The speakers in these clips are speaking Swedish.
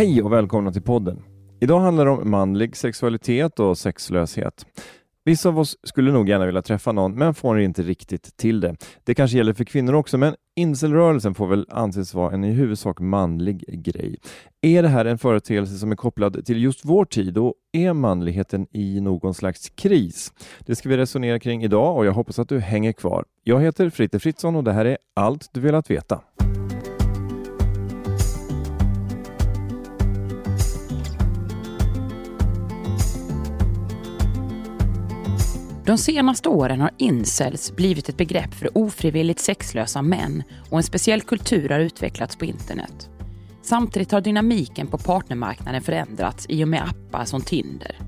Hej och välkomna till podden. Idag handlar det om manlig sexualitet och sexlöshet. Vissa av oss skulle nog gärna vilja träffa någon, men får inte riktigt till det. Det kanske gäller för kvinnor också, men incelrörelsen får väl anses vara en i huvudsak manlig grej. Är det här en företeelse som är kopplad till just vår tid och är manligheten i någon slags kris? Det ska vi resonera kring idag och jag hoppas att du hänger kvar. Jag heter Fritte Fritzson och det här är Allt du velat veta. De senaste åren har incels blivit ett begrepp för ofrivilligt sexlösa män och en speciell kultur har utvecklats på internet. Samtidigt har dynamiken på partnermarknaden förändrats i och med appar som Tinder.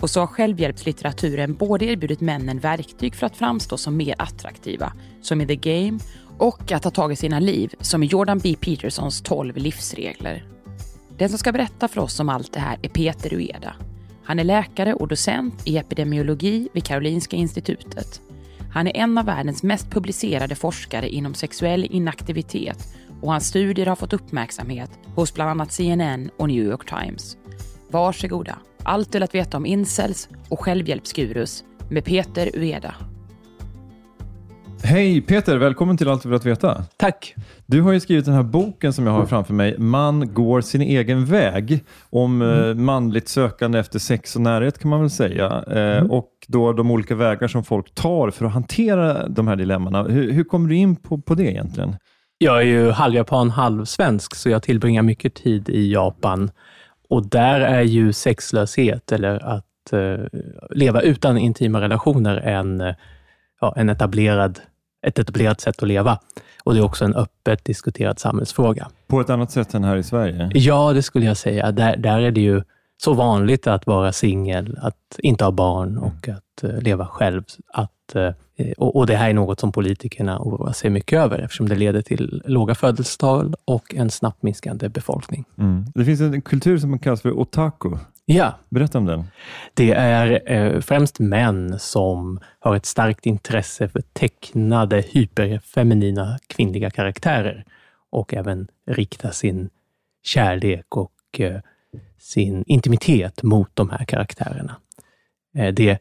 Och så har självhjälpslitteraturen både erbjudit männen verktyg för att framstå som mer attraktiva, som i The Game, och att ta tag i sina liv, som i Jordan B. Petersons 12 livsregler. Den som ska berätta för oss om allt det här är Peter Ueda. Han är läkare och docent i epidemiologi vid Karolinska institutet. Han är en av världens mest publicerade forskare inom sexuell inaktivitet och hans studier har fått uppmärksamhet hos bland annat CNN och New York Times. Varsågoda. Allt du vill att veta om incels och självhjälpsgurus med Peter Ueda. Hej Peter, välkommen till Allt du velat veta. Tack. Du har ju skrivit den här boken som jag har framför mig, Man går sin egen väg, om eh, manligt sökande efter sex och närhet kan man väl säga. Eh, Och då de olika vägar som folk tar för att hantera de här dilemmana. Hur, hur kommer du in på, på det egentligen? Jag är ju halvjapan, halvsvensk, så jag tillbringar mycket tid i Japan. Och där är ju sexlöshet, eller att eh, leva utan intima relationer, en, eh, ja, en etablerad, ett etablerat sätt att leva. Och det är också en öppet diskuterad samhällsfråga. På ett annat sätt än här i Sverige? Ja, det skulle jag säga. Där, där är det ju så vanligt att vara singel, att inte ha barn och att eh, leva själv. Att, eh, och, och det här är något som politikerna oroar sig mycket över, eftersom det leder till låga födelsetal och en snabbt minskande befolkning. Mm. Det finns en kultur som kallas för otaku. Ja, Berätta om den. det är eh, främst män som har ett starkt intresse för tecknade, hyperfeminina kvinnliga karaktärer och även riktar sin kärlek och eh, sin intimitet mot de här karaktärerna. Eh, det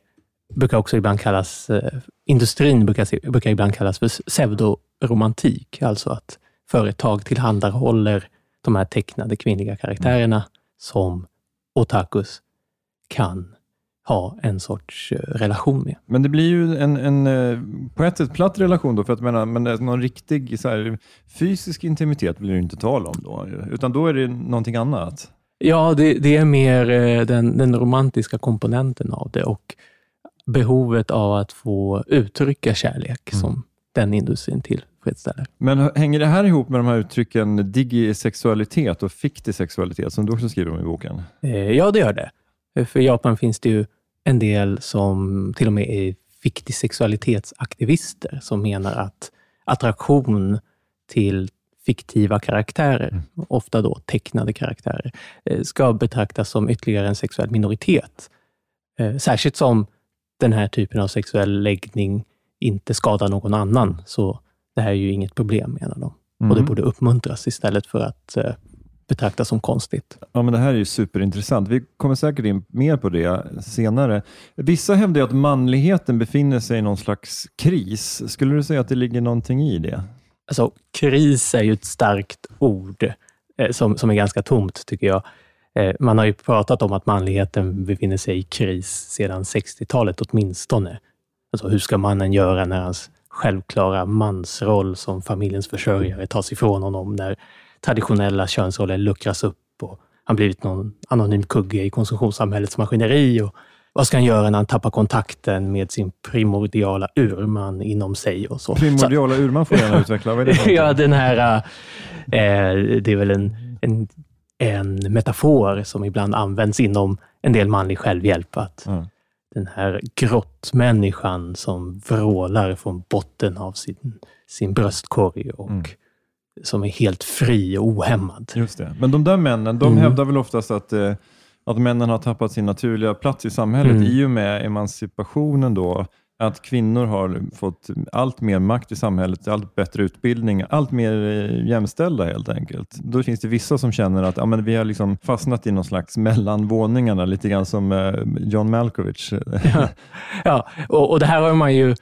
brukar också ibland kallas, eh, industrin brukar, brukar ibland kallas för pseudoromantik, alltså att företag tillhandahåller de här tecknade kvinnliga karaktärerna som otakus kan ha en sorts eh, relation med. Men det blir ju en, en eh, på ett sätt platt relation då, för att menar, men någon riktig så här, fysisk intimitet blir det inte tal om då, utan då är det någonting annat. Ja, det, det är mer eh, den, den romantiska komponenten av det och behovet av att få uttrycka kärlek Mm. som den industrin tillfredsställer. Men hänger det här ihop med de här uttrycken digisexualitet och fiktisexualitet som du också skriver om i boken? Eh, Ja, det gör det. Eh, För i Japan finns det ju en del som till och med är fiktiv sexualitetsaktivister som menar att attraktion till fiktiva karaktärer, ofta då tecknade karaktärer, eh, ska betraktas som ytterligare en sexuell minoritet. Särskilt som den här typen av sexuell läggning inte skadar någon annan, så det här är ju inget problem, menar de. Och det Mhm. borde uppmuntras istället för att eh, betraktas som konstigt. Ja, men det här är ju superintressant. Vi kommer säkert in mer på det senare. Vissa hävdar att manligheten befinner sig i någon slags kris. Skulle du säga att det ligger någonting i det? Alltså, kris är ju ett starkt ord eh, som, som är ganska tomt, tycker jag. Eh, man har ju pratat om att manligheten befinner sig i kris sedan 60-talet åtminstone. Alltså, hur ska mannen göra när hans självklara mansroll som familjens försörjare tas ifrån honom, när traditionella könsroller luckras upp och han blivit någon anonym kugge i konsumtionssamhällets maskineri. Och vad ska han göra när han tappar kontakten med sin primordiala urman inom sig? och så. så Primordiala urman får gärna utveckla. Vad är det ja, den här... Eh, det är väl en, en, en metafor som ibland används inom en del manlig självhjälp. Att Ja. Den här grottmänniskan som vrålar från botten av sin, sin bröstkorg och Mm. som är helt fri och ohämmad. Just det. Men de där männen, de Mm. hävdar väl oftast att, eh, att männen har tappat sin naturliga plats i samhället Mm. i och med emancipationen då. Att kvinnor har fått allt mer makt i samhället, allt bättre utbildning, allt mer eh, jämställda helt enkelt. Då finns det vissa som känner att ja, men vi har liksom fastnat i någon slags mellanvåningarna, lite grann som eh, John Malkovich. Ja, och, och det här har man ju...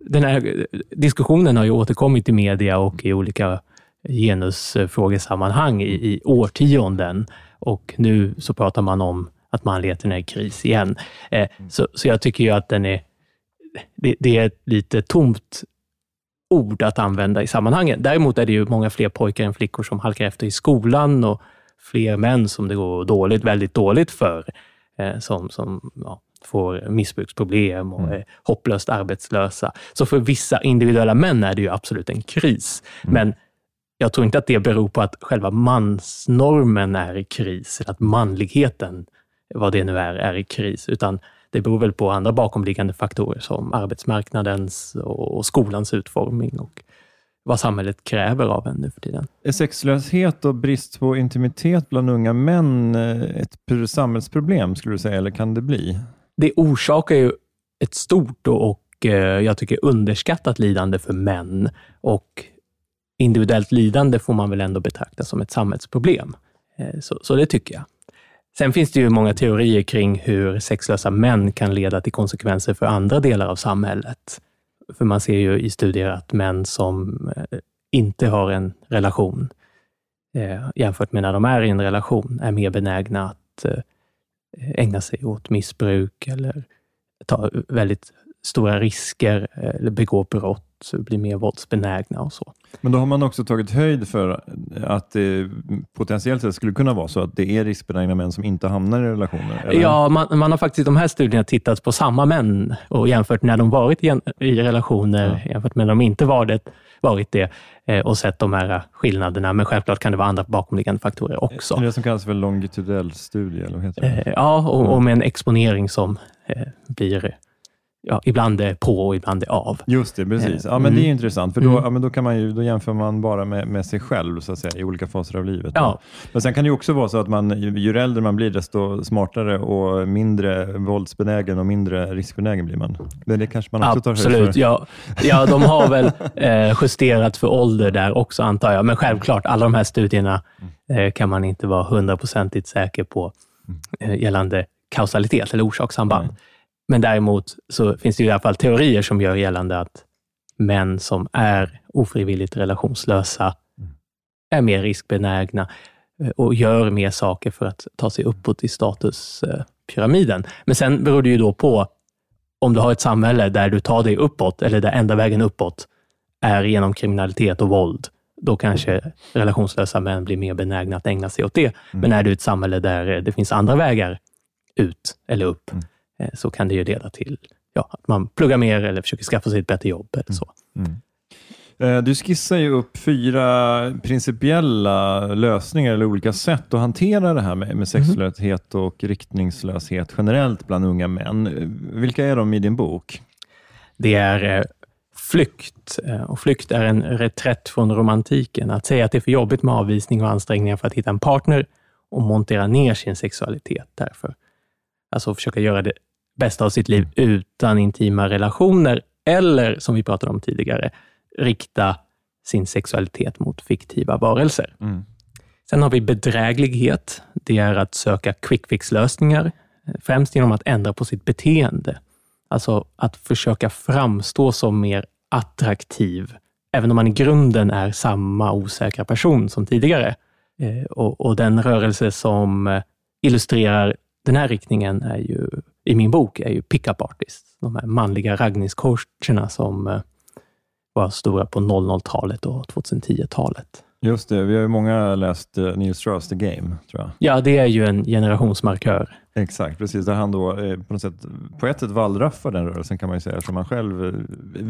Den här diskussionen har ju återkommit i media och i olika genusfrågesammanhang i, i årtionden. Och nu så pratar man om att manligheten är i kris igen. Eh, så, så jag tycker ju att den är... Det, det är ett lite tomt ord att använda i sammanhanget. Däremot är det ju många fler pojkar än flickor som halkar efter i skolan och fler män som det går dåligt, väldigt dåligt för, eh, som, som ja, får missbruksproblem och är hopplöst arbetslösa. Så för vissa individuella män är det ju absolut en kris. Men jag tror inte att det beror på att själva mansnormen är i kris, eller att manligheten, vad det nu är, är i kris, utan det beror väl på andra bakomliggande faktorer som arbetsmarknadens och skolans utformning och vad samhället kräver av en nu för tiden. Är sexlöshet och brist på intimitet bland unga män eh, ett samhällsproblem, skulle du säga, eller kan det bli? Det orsakar ju ett stort och, och eh, jag tycker underskattat lidande för män och individuellt lidande får man väl ändå betrakta som ett samhällsproblem. Eh, Så, så det tycker jag. Sen finns det ju många teorier kring hur sexlösa män kan leda till konsekvenser för andra delar av samhället. För man ser ju i studier att män som eh, inte har en relation eh, jämfört med när de är i en relation är mer benägna att eh, ägna sig åt missbruk eller ta väldigt stora risker eller begå brott, bli mer våldsbenägna och så. Men då har man också tagit höjd för att det potentiellt sett skulle kunna vara så att det är riskbenägna män som inte hamnar i relationer? eller? Ja, man, man har faktiskt i de här studierna tittat på samma män och jämfört när de varit i, i relationer jämfört med när de inte varit, varit det eh, och sett de här skillnaderna. Men självklart kan det vara andra bakomliggande faktorer också. Är det som kallas för longitudell studie? Eller vad heter det? Eh, Ja, och, och med en exponering som eh, blir ja, ibland är på och ibland är av. Just det, precis. Eh, Ja, men det är mm. intressant, för då, Mm. ja, men då, kan man ju, då jämför man bara med, med sig själv så att säga, i olika faser av livet. Ja. Men sen kan det ju också vara så att man, ju, ju äldre man blir, desto smartare och mindre våldsbenägen och mindre riskbenägen blir man. Men det kanske man också tar höjd Absolut. för. Ja, ja, de har väl eh, justerat för ålder där också, antar jag. Men självklart, alla de här studierna eh, kan man inte vara hundraprocentigt säker på eh, gällande kausalitet eller orsakssamband. Men däremot så finns det i alla fall teorier som gör gällande att män som är ofrivilligt relationslösa är mer riskbenägna eh, och gör mer saker för att ta sig uppåt i statuspyramiden. Men sen beror det ju då på om du har ett samhälle där du tar dig uppåt, eller där enda vägen uppåt är genom kriminalitet och våld, då kanske relationslösa män blir mer benägna att ägna sig åt det. Men är du ett samhälle där det finns andra vägar ut eller upp, eh, så kan det ju leda till ja, att man pluggar mer eller försöker skaffa sig ett bättre jobb. Eller så. Eh, Du skissar ju upp fyra principiella lösningar eller olika sätt att hantera det här med, med sexlöshet och riktningslöshet generellt bland unga män. Eh, Vilka är de i din bok? Det är eh, flykt eh, och flykt är en reträtt från romantiken. Att säga att det är för jobbigt med avvisning och ansträngningar för att hitta en partner och montera ner sin sexualitet därför. Alltså försöka göra det bästa av sitt liv utan intima relationer eller, som vi pratade om tidigare, rikta sin sexualitet mot fiktiva varelser. Sen har vi bedräglighet. Det är att söka quick fix-lösningar, främst genom att ändra på sitt beteende. Alltså att försöka framstå som mer attraktiv, även om man i grunden är samma osäkra person som tidigare. Eh, och, och den rörelse som eh, illustrerar den här riktningen är ju, i min bok, är ju pickup artists. De här manliga raggningscoacherna som eh, var stora på 00-talet och 2010-talet. Just det, vi har ju många läst eh, Neil Strauss The Game, tror jag. Ja, det är ju en generationsmarkör. Exakt, precis. Där han då eh, på, något sätt, på ett sätt wallraffar den rörelsen kan man ju säga, som han själv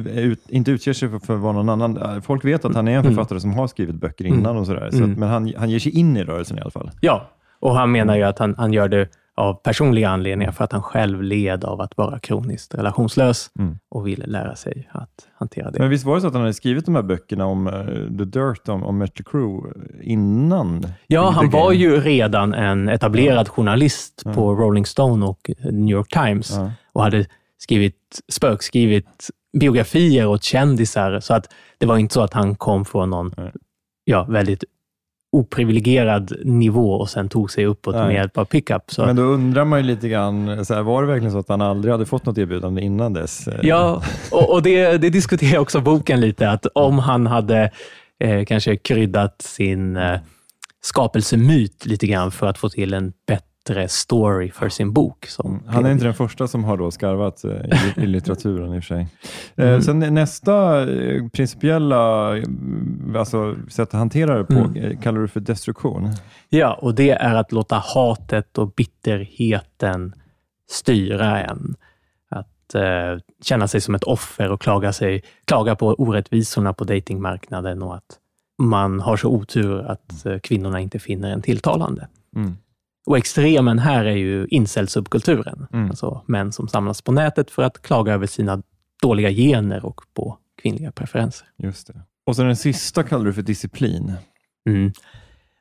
eh, ut, inte utger sig för, för vara någon annan. Folk vet att han är en Mm. författare som har skrivit böcker innan och sådär, så Mm. att, men han, han ger sig in i rörelsen i alla fall. Ja, och han menar ju att han, han gör det av personliga anledningar för att han själv led av att vara kroniskt relationslös Mm. och ville lära sig att hantera det. Men visst var det så att han hade skrivit de här böckerna om eh, The Dirt, om, om Mötley Crüe innan? Ja, han var ju redan en etablerad journalist Ja. på Rolling Stone och New York Times Ja. och hade skrivit, spökskrivit biografier åt kändisar. Så att det var inte så att han kom från någon ja, väldigt oprivilegierad nivå och sen tog sig uppåt Nej. med hjälp av pickup. Så. Men då undrar man ju lite grann, så här, var det verkligen så att han aldrig hade fått något erbjudande innan dess? Ja, och, och det, det diskuterar också boken lite, att om han hade eh, kanske kryddat sin eh, skapelsemyt lite grann för att få till en bättre story för sin bok. Som Han är inte den första som har då skarvat eh, i, i litteraturen i och för sig. Eh, Mm. Sen nästa eh, principiella alltså, sätt att hantera det på Mm. kallar du för destruktion. Ja, och det är att låta hatet och bitterheten styra en. Att eh, känna sig som ett offer och klaga, sig, klaga på orättvisorna på datingmarknaden och att man har så otur att kvinnorna inte finner en tilltalande. Mm. Och extremen här är ju incel-subkulturen. Mm. Alltså män som samlas på nätet för att klaga över sina dåliga gener och på kvinnliga preferenser. Just det. Och sen den sista kallar du för disciplin. Mm.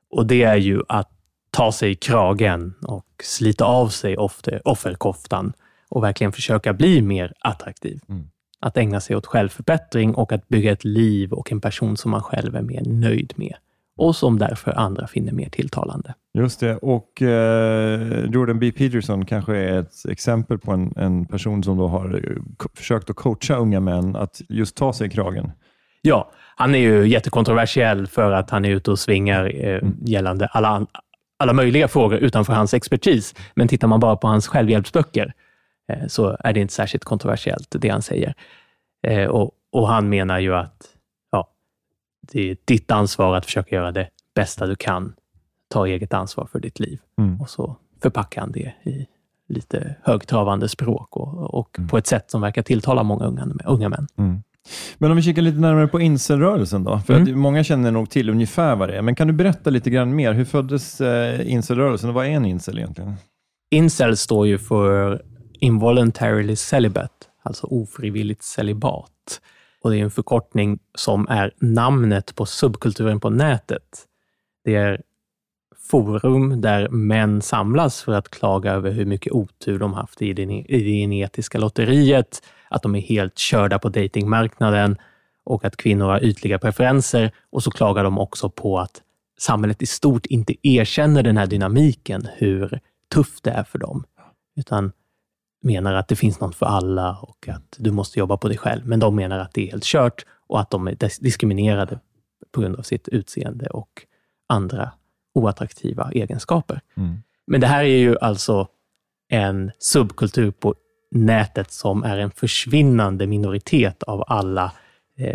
Och det är ju att ta sig i kragen och slita av sig offer, offerkoftan och verkligen försöka bli mer attraktiv. Mm. Att ägna sig åt självförbättring och att bygga ett liv och en person som man själv är mer nöjd med och som därför andra finner mer tilltalande. Just det. Och eh, Jordan B. Peterson kanske är ett exempel på en, en person som då har eh, försökt att coacha unga män att just ta sig i kragen. Ja, han är ju jättekontroversiell för att han är ute och svingar eh, gällande alla, alla möjliga frågor utanför hans expertis. Men tittar man bara på hans självhjälpsböcker eh, så är det inte särskilt kontroversiellt, det han säger. Eh, och, och han menar ju att det är ditt ansvar att försöka göra det bästa du kan. Ta eget ansvar för ditt liv. Mm. Och så förpackar han det i lite högtravande språk och, och på ett sätt som verkar tilltala många unga, unga män. Men om vi kikar lite närmare på incelrörelsen då? För Mm. många känner nog till ungefär vad det är, men kan du berätta lite grann mer? Hur föddes eh, incelrörelsen och vad är en incel egentligen? Incel står ju för involuntarily celibate, alltså ofrivilligt celibat. Och det är en förkortning som är namnet på subkulturen på nätet. Det är forum där män samlas för att klaga över hur mycket otur de haft i det, genetiska lotteriet, att de är helt körda på datingmarknaden och att kvinnor har ytliga preferenser. Och så klagar de också på att samhället i stort inte erkänner den här dynamiken, hur tufft det är för dem, utan menar att det finns något för alla och att du måste jobba på dig själv. Men de menar att det är helt kört och att de är dis- diskriminerade på grund av sitt utseende och andra oattraktiva egenskaper. Men det här är ju alltså en subkultur på nätet som är en försvinnande minoritet av alla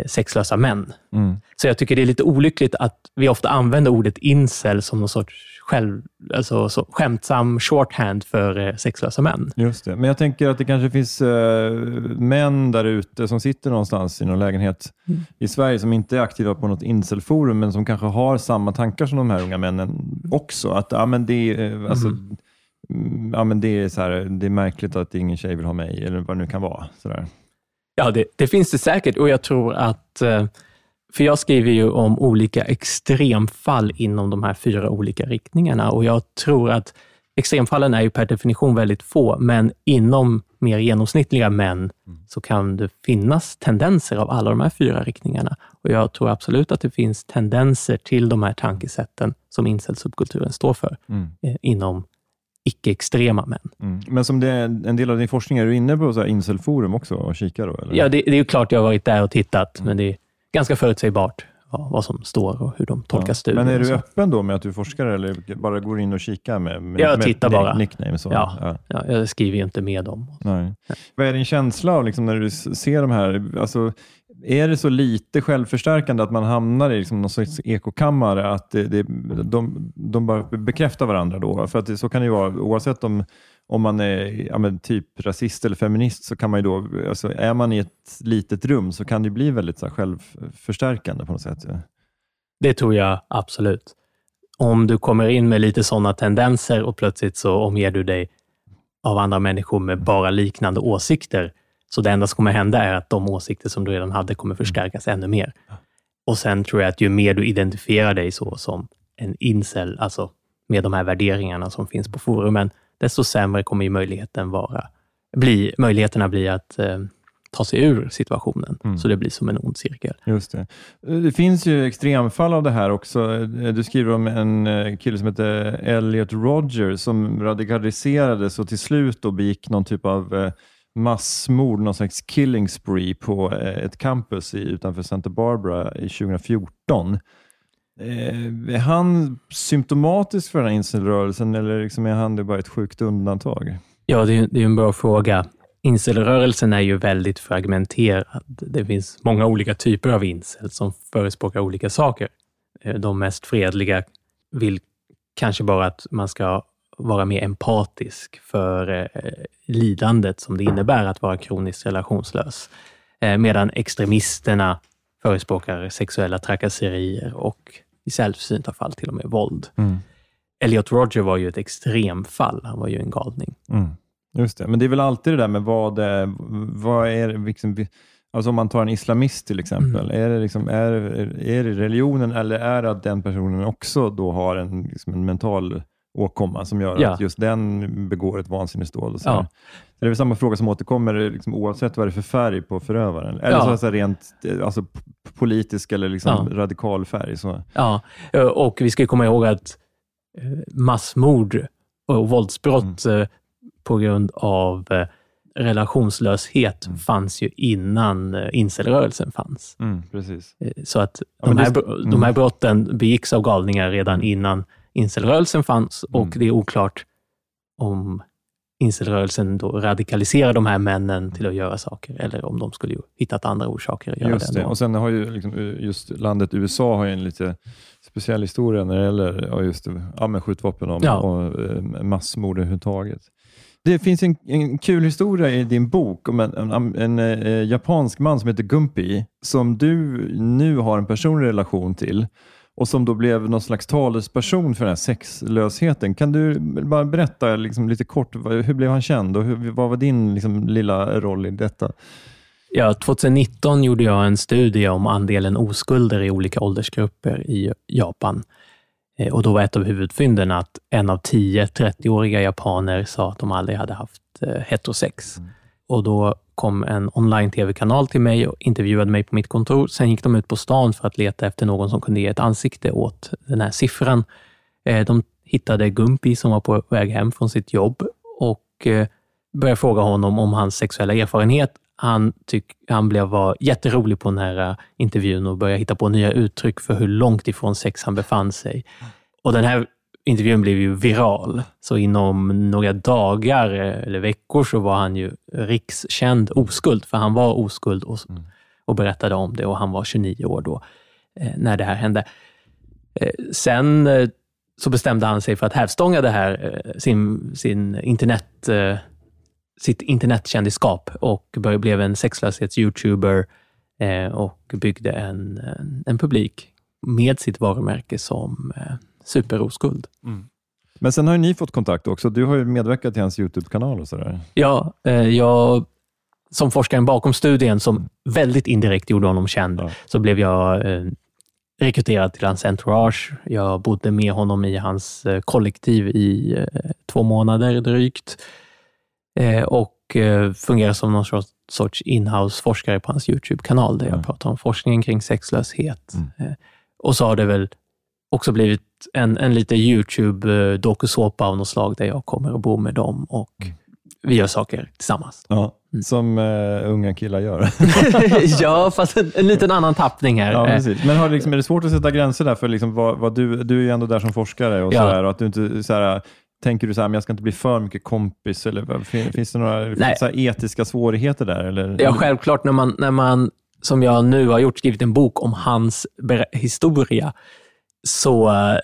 sexlösa män. Mm. Så jag tycker det är lite olyckligt att vi ofta använder ordet incel som någon sorts själv, alltså, så skämtsam shorthand för eh, sexlösa män. Just det. Men jag tänker att det kanske finns eh, män där ute som sitter någonstans i någon lägenhet Mm. i Sverige som inte är aktiva på något incelforum, men som kanske har samma tankar som de här unga männen också. Att ja, men det, eh, alltså, mm, ja, men det, är så här, det är märkligt att ingen tjej vill ha mig, eller vad det nu kan vara. Så där. Ja, det, det finns det säkert och jag tror att, eh, för jag skriver ju om olika extremfall inom de här fyra olika riktningarna och jag tror att extremfallen är ju per definition väldigt få, men inom mer genomsnittliga män så kan det finnas tendenser av alla de här fyra riktningarna. Och jag tror absolut att det finns tendenser till de här tankesätten som incel-subkulturen står för Mm. eh, inom icke-extrema män. Mm. Men som det en del av din forskning, är du inne på så här incelforum också och kikar? Då, eller? Ja, det, det är ju klart jag har varit där och tittat, men det är ganska förutsägbart vad, vad som står och hur de tolkar studier. Men är och du öppen då med att du forskar eller bara går in och kikar med, med Jag med tittar bara. nickname? Så? Ja. Ja, jag skriver ju inte med dem. Nej. Vad är din känsla av liksom, när du ser de här? Alltså, är det så lite självförstärkande att man hamnar i liksom någon sorts ekokammare, att det, det, de, de bara bekräftar varandra då? För att det, så kan det ju vara, oavsett om, om man är ja, men typ rasist eller feminist, så kan man ju då, alltså, är man i ett litet rum så kan det bli väldigt så här, självförstärkande på något sätt. Ja. Det tror jag absolut. Om du kommer in med lite sådana tendenser och plötsligt så omger du dig av andra människor med bara liknande åsikter, så det enda som kommer hända är att de åsikter som du redan hade kommer förstärkas ännu mer. Och sen tror jag att ju mer du identifierar dig så som en incel, alltså med de här värderingarna som finns på forumen, desto sämre kommer ju möjligheten vara, bli, möjligheterna bli att eh, ta sig ur situationen. Så det blir som en ond cirkel. Just det. Det finns ju extremfall av det här också. Du skriver om en eh, kille som heter Elliot Rogers som radikaliserades och till slut då begick någon typ av eh, massmord, någon slags killing spree på eh, ett campus i, utanför Santa Barbara i 2014. Eh, Är han symptomatisk för den här incelrörelsen eller liksom är han det bara ett sjukt undantag? Ja, det är, det är en bra fråga. Incelrörelsen är ju väldigt fragmenterad. Det finns många olika typer av incel som förespråkar olika saker. Eh, de mest fredliga vill kanske bara att man ska vara mer empatisk för eh, lidandet som det innebär att vara kroniskt relationslös. Eh, Medan extremisterna förespråkar sexuella trakasserier och i sällsynta fall till och med våld. Elliot Roger var ju ett extremfall. Han var ju en galning. Mm. Just det, men det är väl alltid det där med vad, vad är liksom, alltså om man tar en islamist till exempel, är, det liksom, är, är det religionen eller är det att den personen också då har en, liksom en mental åkomma som gör Ja. att just den begår ett vansinnesdåd? och så Ja. Det är väl samma fråga som återkommer liksom, oavsett vad det är för färg på förövaren? Eller Ja. så, så rent eh, alltså, politisk eller liksom Ja. radikal färg? Så. Ja, eh, och vi ska komma ihåg att eh, massmord och våldsbrott Mm. på grund av relationslöshet Mm. fanns ju innan incelrörelsen fanns. Mm, precis. Så att Ja, de, här, det- mm. de här brotten begicks av galningar redan innan incelrörelsen fanns och Mm. det är oklart om incelrörelsen då radikaliserar de här männen till att göra saker eller om de skulle ju hittat andra orsaker att göra Just det. Och sen har ju liksom, eh, just landet USA har en lite speciell historia när det gäller just, ja, med skjutvapen och, Ja. och eh, massmord överhuvudtaget. Det finns en, en kul historia i din bok om en, en, en, eh, japansk man som heter Gumpi, som du nu har en personlig relation till och som då blev någon slags talesperson för den här sexlösheten. Kan du bara berätta liksom, lite kort, hur blev han känd och hur, vad var din liksom, lilla roll i detta? Ja, 2019 gjorde jag en studie om andelen oskulder i olika åldersgrupper i Japan. Eh, Och då var ett av huvudfynden att en av tio 30-åriga japaner sa att de aldrig hade haft eh, heterosex. Och då kom en online-tv-kanal till mig och intervjuade mig på mitt kontor. Sen gick de ut på stan för att leta efter någon som kunde ge ett ansikte åt den här siffran. Eh, de hittade Gumpi som var på väg hem från sitt jobb och eh, började fråga honom om hans sexuella erfarenhet. Han, tyck, han blev, var jätterolig på den här eh, intervjun och började hitta på nya uttryck för hur långt ifrån sex han befann sig. Och den här intervjun blev ju viral, så inom några dagar eller veckor så var han ju rikskänd oskuld, för han var oskuld och, och berättade om det och han var 29 år då eh, när det här hände. Eh, sen eh, så bestämde han sig för att hävstånga det här, eh, sin, sin internet, eh, sitt internetkändisskap och blev en sexlöshets-youtuber eh, och byggde en, en publik med sitt varumärke som superoskuld. Mm. Men sen har ju ni fått kontakt också. Du har ju medverkat i hans YouTube-kanal och sådär. Ja, jag som forskaren bakom studien, som väldigt indirekt gjorde honom känd, ja. så blev jag rekryterad till hans entourage. Jag bodde med honom i hans eh, kollektiv i eh, två månader drygt eh, och fungerar som någon sorts inhouse-forskare på hans YouTube-kanal, där jag mm. pratar om forskningen kring sexlöshet. Mm. Och så har det väl också blivit en, en lite YouTube-dokusåpa av något slag, där jag kommer och bor med dem och mm. vi gör saker tillsammans. Ja. Mm. Som uh, unga killar gör. ja, fast en, en liten annan tappning här. Ja, precis. Men har, liksom, är det svårt att sätta gränser där? För liksom, vad, vad du, du är ju ändå där som forskare och, ja. sådär, och att du inte sådär, Tänker du så här, men jag ska inte bli för mycket kompis? Eller, finns det några finns det etiska svårigheter där? Eller? Ja, självklart. När man, när man, som jag nu har gjort, skrivit en bok om hans historia, så eh,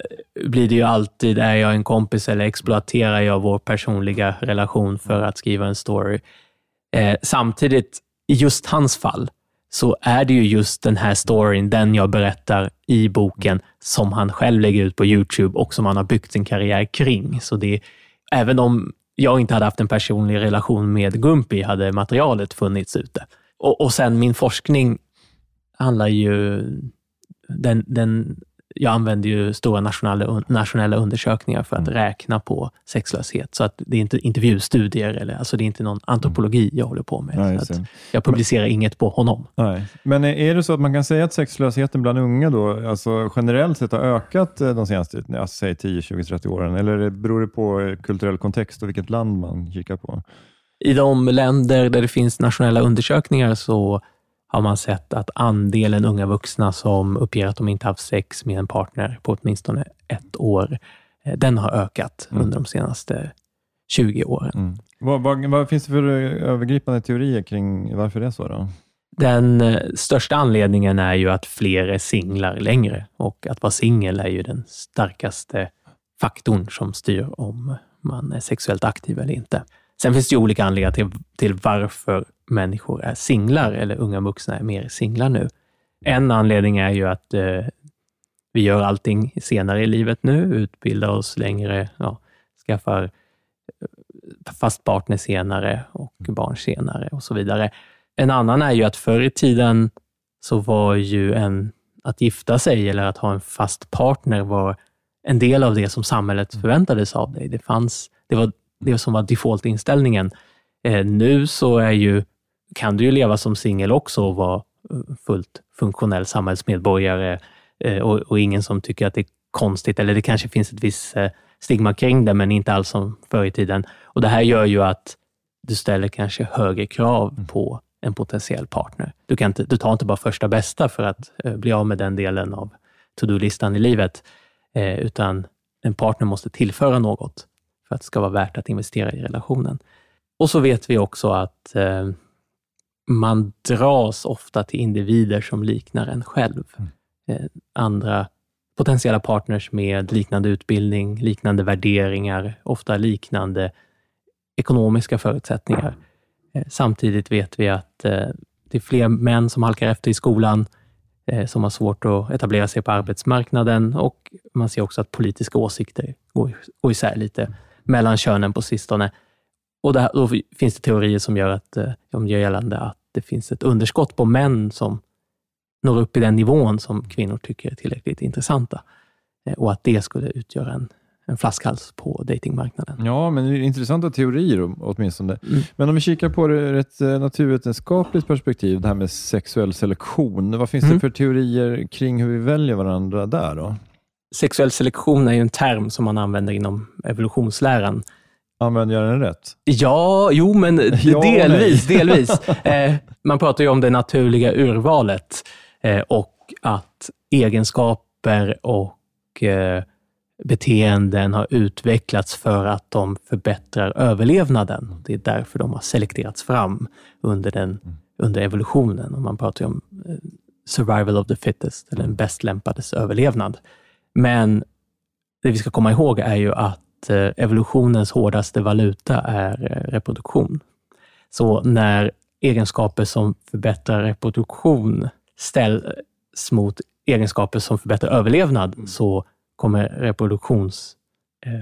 blir det ju alltid, är jag en kompis eller exploaterar jag vår personliga relation för att skriva en story? Eh, samtidigt, i just hans fall, så är det ju just den här storyn, den jag berättar i boken, som han själv lägger ut på YouTube och som han har byggt sin karriär kring. Så det, även om jag inte hade haft en personlig relation med Gumpi hade materialet funnits ute. Och, och sen min forskning handlar ju, den, den jag använder ju stora nationella, nationella undersökningar för att mm. räkna på sexlöshet. Så att det är inte intervjustudier, eller, alltså det är inte någon antropologi jag håller på med. Nej, jag publicerar Men, inget på honom. Nej. Men är det så att man kan säga att sexlösheten bland unga då, alltså generellt sett har ökat eh, de senaste alltså, säg 10, 20, 30 åren? Eller beror det på kulturell kontext och vilket land man kikar på? I de länder där det finns nationella undersökningar så har man sett att andelen unga vuxna som uppger att de inte haft sex med en partner på åtminstone ett år, eh, den har ökat mm. under de senaste 20 åren. Mm. Vad, vad, vad, finns det för övergripande teorier kring varför det är så? Då? Den eh, största anledningen är ju att fler är singlar längre och att vara singel är ju den starkaste faktorn som styr om man är sexuellt aktiv eller inte. Sen finns det ju olika anledningar till, till varför människor är singlar eller unga vuxna är mer singlar nu. En anledning är ju att eh, vi gör allting senare i livet nu, utbildar oss längre, ja, skaffar eh, fast partner senare och barn senare och så vidare. En annan är ju att förr i tiden så var ju en, att gifta sig eller att ha en fast partner var en del av det som samhället förväntades av dig. Det, fanns, det var det som var default-inställningen. Eh, nu så är ju kan du ju leva som singel också och vara eh, fullt funktionell samhällsmedborgare eh, och, och, ingen som tycker att det är konstigt, eller det kanske finns ett visst eh, stigma kring det, men inte alls som förr i tiden. Och Det här gör ju att du ställer kanske högre krav mm. på en potentiell partner. Du, kan inte, du tar inte bara första bästa för att bli av med den delen av to-do-listan i livet, utan en partner måste tillföra något för att det ska vara värt att investera i relationen. Och så vet vi också att man dras ofta till individer som liknar en själv. Mm. Eh, andra potentiella partners med liknande utbildning, liknande värderingar, ofta liknande ekonomiska förutsättningar. Eh, samtidigt vet vi att eh, det är fler män som halkar efter i skolan, som har svårt att etablera sig på arbetsmarknaden och man ser också att politiska åsikter går, går isär lite mellan könen på sistone. Och där, då finns det teorier som gör, att, som gör gällande att det finns ett underskott på män som når upp i den nivån som kvinnor tycker är tillräckligt intressanta. Eh, och att det skulle utgöra en, en flaskhals på datingmarknaden. Ja, men det är intressanta teorier åtminstone. Mm. Men om vi kikar på det ur ett eh, naturvetenskapligt perspektiv, det här med sexuell selektion. Vad finns mm. det för teorier kring hur vi väljer varandra där? Då? Sexuell selektion är ju en term som man använder inom evolutionsläran Använder jag den rätt? Ja, jo, men ja, delvis. delvis. Eh, man pratar ju om det naturliga urvalet eh, och att egenskaper och eh, beteenden har utvecklats för att de förbättrar överlevnaden. Det är därför de har selekterats fram under, den, under evolutionen. Och man pratar ju om eh, survival of the fittest, eller den bäst lämpades överlevnad. Men det vi ska komma ihåg är ju att eh, evolutionens hårdaste valuta är eh, reproduktion. Så när egenskaper som förbättrar reproduktion ställs mot egenskaper som förbättrar överlevnad, mm. så kommer reproduktions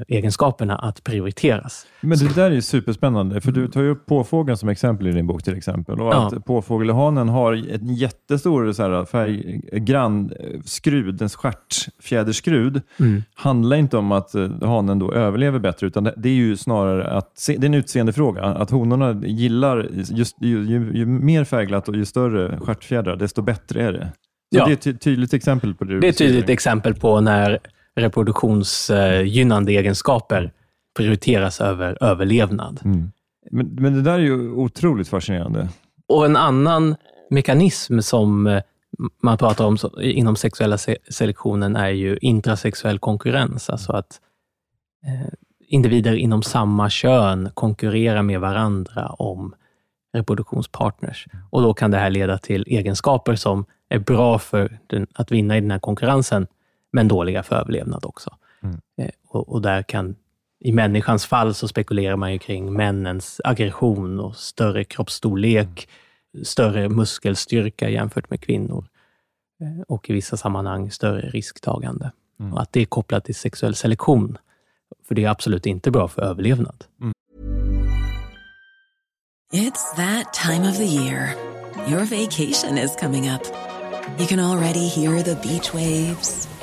egenskaperna att prioriteras. Men det där är superspännande, för du tar ju upp påfågeln som exempel i din bok till exempel. Och ja. att påfågelhanen har en jättestor så här, färggrann eh, skrud, en stjärtfjäderskrud, mm. handlar inte om att eh, hanen då överlever bättre, utan det är ju snarare att, det är en utseendefråga. Att honorna gillar, just, ju, ju, ju mer färgglatt och ju större stjärtfjädrar, desto bättre är det. Så ja. Det är ett tydligt exempel på det Det är ett tydligt exempel på när reproduktionsgynnande egenskaper prioriteras över överlevnad. Mm. Men, men det där är ju otroligt fascinerande. Och en annan mekanism som eh, man pratar om inom sexuella selektionen är ju intrasexuell konkurrens, alltså att eh, individer inom samma kön konkurrerar med varandra om reproduktionspartners. Och då kan det här leda till egenskaper som är bra för den, att vinna i den här konkurrensen, men dåliga för överlevnad också. Mm. Eh, och, och, där kan, i människans fall så spekulerar man ju kring männens aggression och större kroppsstorlek, mm. större muskelstyrka jämfört med kvinnor eh, och i vissa sammanhang större risktagande. Mm. Och att det är kopplat till sexuell selektion. För det är absolut inte bra för överlevnad. Mm. It's that time of the year. Your vacation is coming up. You can already hear the beach waves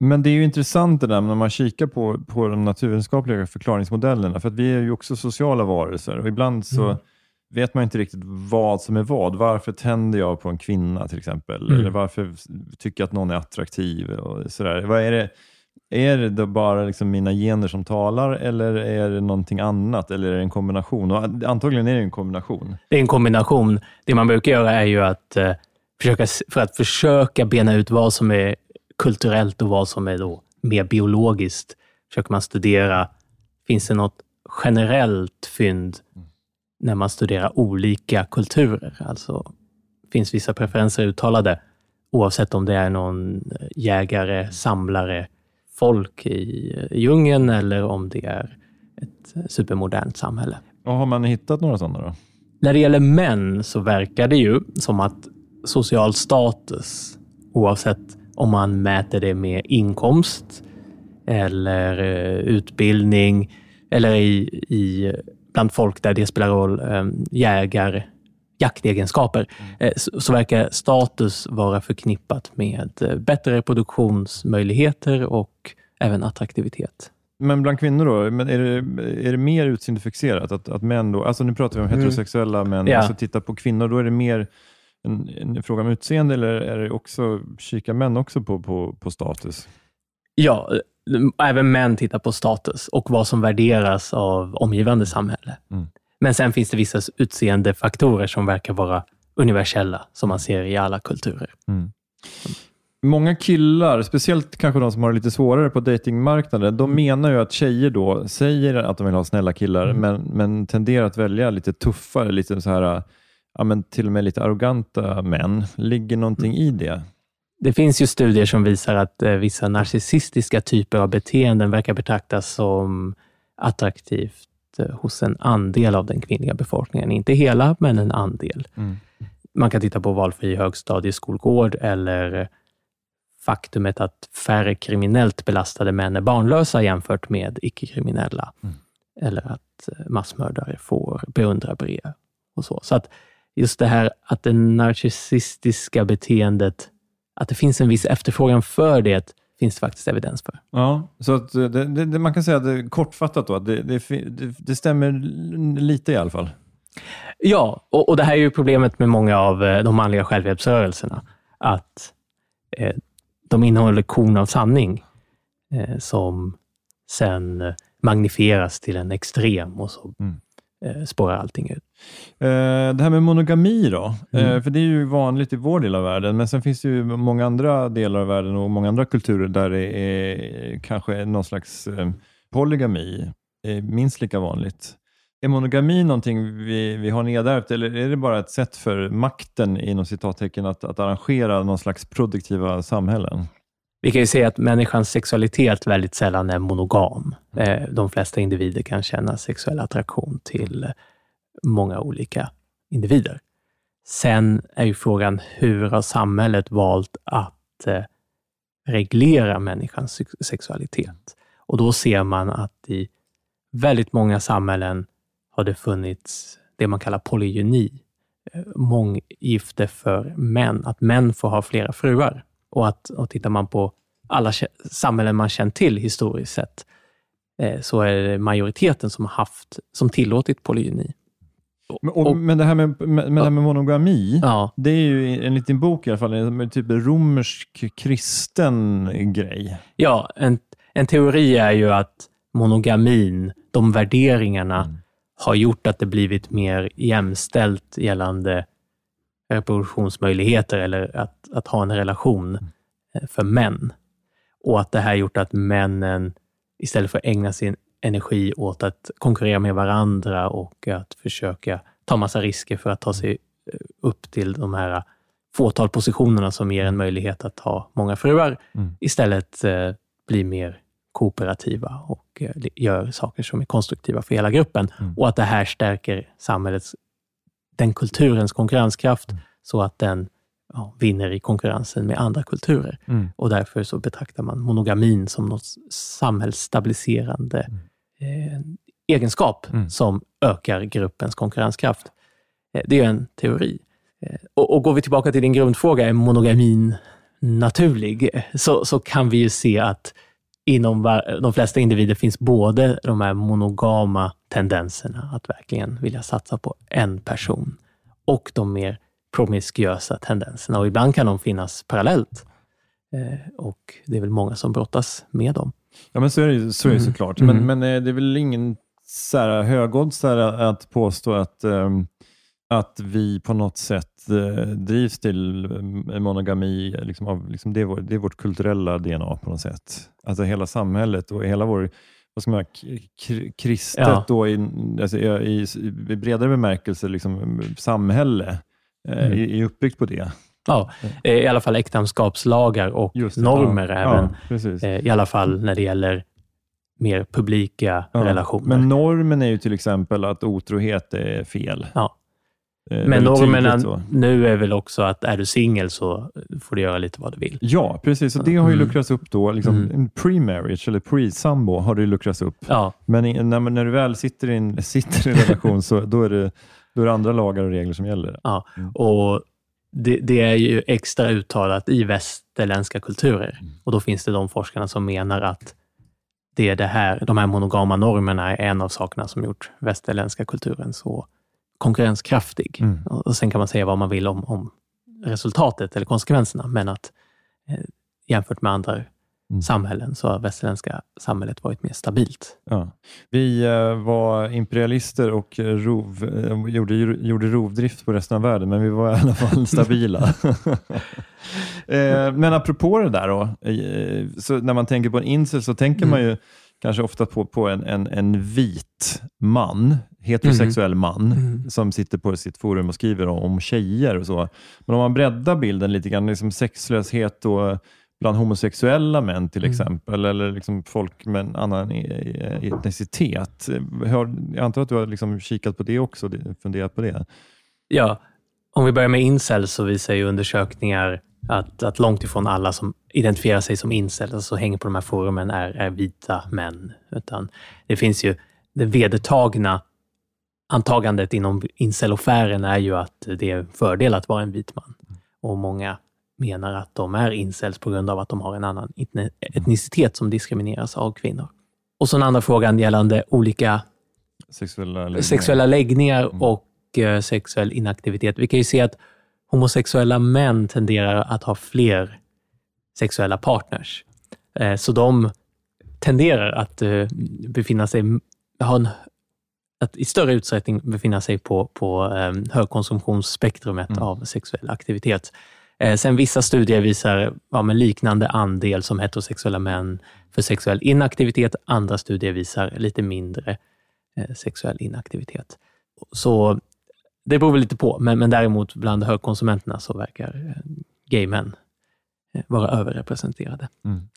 Men det är ju intressant det där när man kikar på, på de naturvetenskapliga förklaringsmodellerna, för vi är ju också sociala varelser och ibland så mm. vet man inte riktigt vad som är vad. Varför tänder jag på en kvinna till exempel? Mm. Eller varför tycker jag att någon är attraktiv? Och sådär. Vad är det? Är det bara liksom mina gener som talar eller är det någonting annat? Eller är det en kombination? Och antagligen är det en kombination. Det är en kombination. Det man brukar göra är ju att eh, försöka, för att försöka bena ut vad som är kulturellt och vad som är då mer biologiskt försöker man studera, finns det något generellt fynd när man studerar olika kulturer? Alltså, finns vissa preferenser uttalade oavsett om det är någon jägare, samlare, folk i djungeln eller om det är ett supermodernt samhälle. Och har man hittat några sådana då? När det gäller män så verkar det ju som att social status, oavsett om man mäter det med inkomst eller eh, utbildning eller i, i, bland folk där det spelar roll, eh, jägar, jaktegenskaper, mm. eh, så, så, verkar status vara förknippat med eh, bättre reproduktionsmöjligheter och även attraktivitet. Men bland kvinnor då, men är, det, är det mer utseendefixerat? Att, att män då, alltså nu pratar vi om mm. heterosexuella mm. män, ja. alltså titta på kvinnor, då är det mer en, en fråga om utseende eller är det också, kikar män också på, på, på status? Ja, även män tittar på status och vad som värderas av omgivande samhälle. Mm. Men sen finns det vissa utseendefaktorer som verkar vara universella, som man ser i alla kulturer. Mm. Många killar, speciellt kanske de som har det lite svårare på datingmarknaden, de menar ju att tjejer då säger att de vill ha snälla killar, Mm. men, men tenderar att välja lite tuffare, lite så här, ja, men till och med lite arroganta män. Ligger någonting i det? Det finns ju studier som visar att eh, vissa narcissistiska typer av beteenden verkar betraktas som attraktivt eh, hos en andel av den kvinnliga befolkningen. Inte hela, men en andel. Mm. Man kan titta på valfri högstadieskolgård eller faktumet att färre kriminellt belastade män är barnlösa jämfört med icke-kriminella. Mm. Eller att eh, massmördare får beundrarbrev och så. Så att just det här att det narcissistiska beteendet, att det finns en viss efterfrågan för det, finns det faktiskt evidens för. Ja, så att det, det, man kan säga att det, kortfattat då, att det, det, stämmer lite i alla fall. Ja, och, och det här är ju problemet med många av eh, de manliga självhjälpsrörelserna. Att eh, de innehåller korn av sanning eh, som sen eh, magnifieras till en extrem och så Mm. Eh, spårar allting ut. Eh, det här med monogami då, Mm. eh, för det är ju vanligt i vår del av världen, men sen finns det ju många andra delar av världen och många andra kulturer där det är kanske någon slags polygami, är minst lika vanligt. Är monogami någonting vi, vi har nedärvt eller är det bara ett sätt för makten inom citattecken att, att arrangera någon slags produktiva samhällen? Vi kan ju säga att människans sexualitet väldigt sällan är monogam. Eh, de flesta individer kan känna sexuell attraktion till många olika individer. Sen är ju frågan, hur har samhället valt att eh, reglera människans sexualitet? Och då ser man att i väldigt många samhällen har det funnits det man kallar polygyni, eh, månggifte för män, att män får ha flera fruar. Och, att, och tittar man på alla samhällen man känt till historiskt sett, eh, så är det majoriteten som har haft, som tillåtit polygyni. Men, och, men det här med, med, med, det här med monogami, Ja, det är ju enligt din bok i alla fall en typ romersk kristen grej. ja en, en teori är ju att monogamin, de värderingarna, har gjort att det blivit mer jämställt gällande reproduktionsmöjligheter eller att, att ha en relation eh, för män. Och att det här gjort att männen istället för att ägna sin energi åt att konkurrera med varandra och att försöka ta massa risker för att ta sig eh, upp till de här fåtal positionerna som ger en möjlighet att ha många fruar, Mm. istället eh, blir mer kooperativa och eh, gör saker som är konstruktiva för hela gruppen. Mm. Och att det här stärker samhällets, den kulturens konkurrenskraft Mm. så att den ja, vinner i konkurrensen med andra kulturer. Mm. Och därför så betraktar man monogamin som något samhällsstabiliserande eh, egenskap Mm. som ökar gruppens konkurrenskraft. Eh, det är en teori. Eh, och, och går vi tillbaka till din grundfråga, är monogamin naturlig? Eh, Så, så kan vi ju se att inom de flesta individer finns både de här monogama tendenserna, att verkligen vilja satsa på en person, och de mer promiskuösa tendenserna. Och ibland kan de finnas parallellt. Eh, och det är väl många som brottas med dem. Ja, men så är det, så är det Mm. såklart. Mm. Men, men eh, det är väl ingen så här, högoddsare att påstå att, ehm, att vi på något sätt eh, drivs till eh, monogami. Liksom av, liksom det, är vår, det är vårt kulturella DNA på något sätt. Alltså hela samhället och hela vår vad ska man kristet Ja. då i, alltså i, i, bredare bemärkelse, liksom, samhälle eh, Mm. är, är uppbyggt på det. Ja, i alla fall äktenskapslagar och det, normer ja. även. Ja, I alla fall när det gäller mer publika Ja, relationer. Men normen är ju till exempel att otrohet är fel. Ja. Eh, Men normerna så. nu är väl också att är du singel så får du göra lite vad du vill. Ja, precis. Och det har ju Mm. luckrats upp då. Liksom, Mm. Pre-marriage eller pre-sambo har det luckrats upp. Ja, Men när, när du väl sitter i en, sitter i en relation så då är, det, då är det andra lagar och regler som gäller. ja. Mm. och det, det är ju extra uttalat i västerländska kulturer. Mm. Och då finns det de forskarna som menar att det är det här, de här monogama normerna är en av sakerna som gjort västerländska kulturen så konkurrenskraftig. Mm. Och sen kan man säga vad man vill om, om resultatet eller konsekvenserna, men att eh, jämfört med andra samhällen så har västerländska samhället varit mer stabilt. Ja. Vi eh, var imperialister och rov, eh, gjorde, gjorde rovdrift på resten av världen, men vi var i alla fall stabila. eh, men apropå det där då, eh, så när man tänker på en incel så tänker man ju kanske ofta på, på en, en, en vit man, heterosexuell man, Mm. som sitter på sitt forum och skriver om, om tjejer och så. Men om man breddar bilden lite grann, liksom sexlöshet och bland homosexuella män till Mm. exempel, eller liksom folk med en annan e- e- etnicitet. Jag antar att du har liksom kikat på det också, funderat på det? Ja, om vi börjar med incel så visar ju undersökningar att, att långt ifrån alla som identifierar sig som incel, alltså hänger på de här forumen, är, är vita män. Utan det finns ju det vedertagna antagandet inom inceloffären är ju att det är en fördel att vara en vit man. Och många menar att de är incels på grund av att de har en annan etni- etnicitet som diskrimineras av kvinnor. Och så den andra frågan gällande olika Sexuella läggningar. sexuella läggningar och eh, sexuell inaktivitet. Vi kan ju se att homosexuella män tenderar att ha fler sexuella partners. Eh, så de tenderar att eh, befinna sig, ha en, att i större utsträckning befinna sig på, på eh, högkonsumtionsspektrumet av sexuell aktivitet. Eh, sen vissa studier visar ja, liknande andel som heterosexuella män för sexuell inaktivitet. Andra studier visar lite mindre sexuell inaktivitet. Så det beror väl lite på, men, men däremot bland högkonsumenterna så verkar eh, gay män eh, vara överrepresenterade. Mm.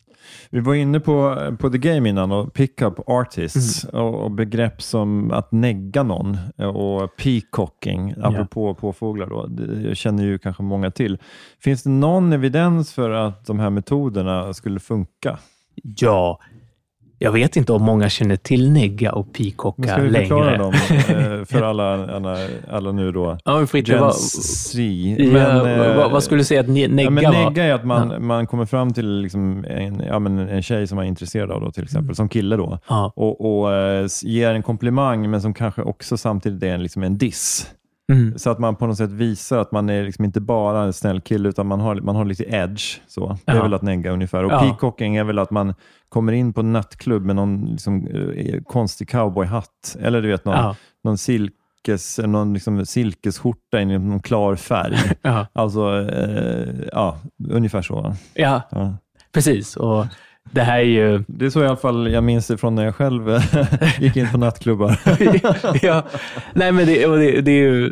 Vi var inne på, på the game innan och pick-up artists och, och begrepp som att negga någon och peacocking, apropå påfåglar. Då. Det känner ju kanske många till. Finns det någon evidens för att de här metoderna skulle funka? Ja, jag vet inte om många känner till negga och Men peacocka ska vi förklara längre. dem eh, för alla, alla, alla nu då? Ja, men Fritte, Gen vad- Z. Ja, eh, vad, vad skulle du säga att ne- negga ja, men var? negga är att man, Ja. man kommer fram till liksom en, ja, men en tjej som man är intresserad av, då, till exempel, som kille då, Mm. Ja. och, och eh, ger en komplimang, men som kanske också samtidigt är en, liksom en diss. Mm. Så att man på något sätt visar att man är liksom inte bara en snäll kille, utan man har, man har lite edge. Så. Det är Ja. väl att negga ungefär. Och Ja. peacocking är väl att man kommer in på en nattklubb med någon liksom, eh, konstig cowboyhatt, eller du vet, någon, Ja. någon silkes, någon liksom silkesskjorta i någon klar färg. Alltså, eh, ja, ungefär så. Ja, Ja. precis. Och det här är ju... Det är så i alla fall jag minns det från när jag själv eh, gick in på nattklubbar. ja. Nej, men det, det, det är ju